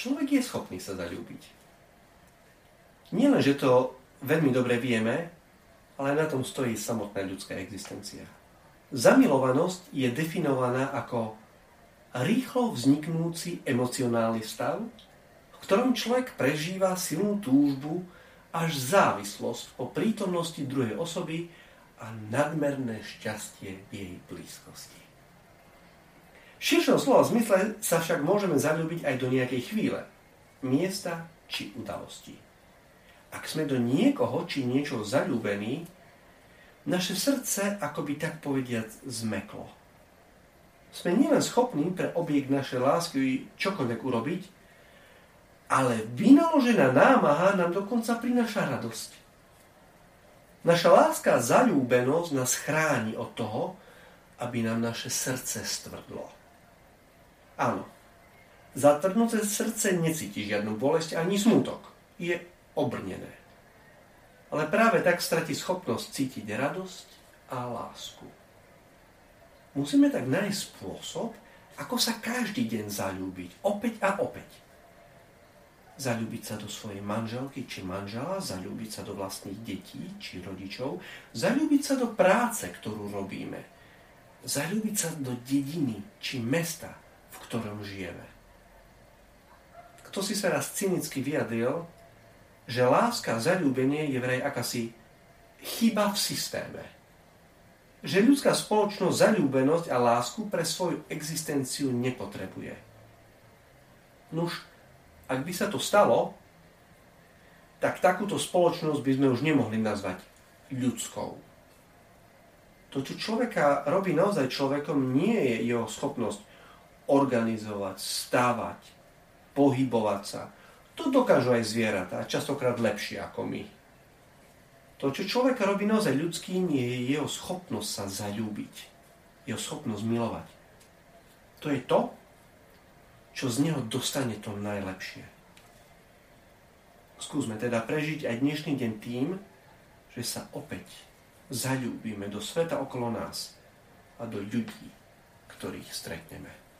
človek je schopný sa zalúbiť. Nielen, že to veľmi dobre vieme, ale na tom stojí samotná ľudská existencia. Zamilovanosť je definovaná ako rýchlo vzniknúci emocionálny stav, v ktorom človek prežíva silnú túžbu až závislosť o prítomnosti druhej osoby a nadmerné šťastie v jej blízkosti. Širšom slova zmysle sa však môžeme zalúbiť aj do nejakej chvíle, miesta či udalosti. Ak sme do niekoho či niečo zalúbení, naše srdce akoby tak povediať zmeklo. Sme nielen schopní pre objekt našej lásky čokoľvek urobiť, ale vynaložená námaha nám dokonca prináša radosť. Naša láska a nás chráni od toho, aby nám naše srdce stvrdlo. Áno, zatvrdnuté srdce necíti žiadnu bolesť ani smutok. Je obrnené. Ale práve tak stratí schopnosť cítiť radosť a lásku. Musíme tak nájsť spôsob, ako sa každý deň zalúbiť. Opäť a opäť. Zalúbiť sa do svojej manželky či manžela, zalúbiť sa do vlastných detí či rodičov, zalúbiť sa do práce, ktorú robíme, zalúbiť sa do dediny či mesta, v ktorom žijeme. Kto si sa raz cynicky vyjadril, že láska a zalúbenie je vraj akási chyba v systéme že ľudská spoločnosť zalúbenosť a lásku pre svoju existenciu nepotrebuje. Nuž, ak by sa to stalo, tak takúto spoločnosť by sme už nemohli nazvať ľudskou. To, čo človeka robí naozaj človekom, nie je jeho schopnosť organizovať, stávať, pohybovať sa. To dokážu aj zvieratá, častokrát lepšie ako my. To, čo človeka robí naozaj ľudským, je jeho schopnosť sa zalúbiť. Jeho schopnosť milovať. To je to, čo z neho dostane to najlepšie. Skúsme teda prežiť aj dnešný deň tým, že sa opäť zalúbime do sveta okolo nás a do ľudí, ktorých stretneme.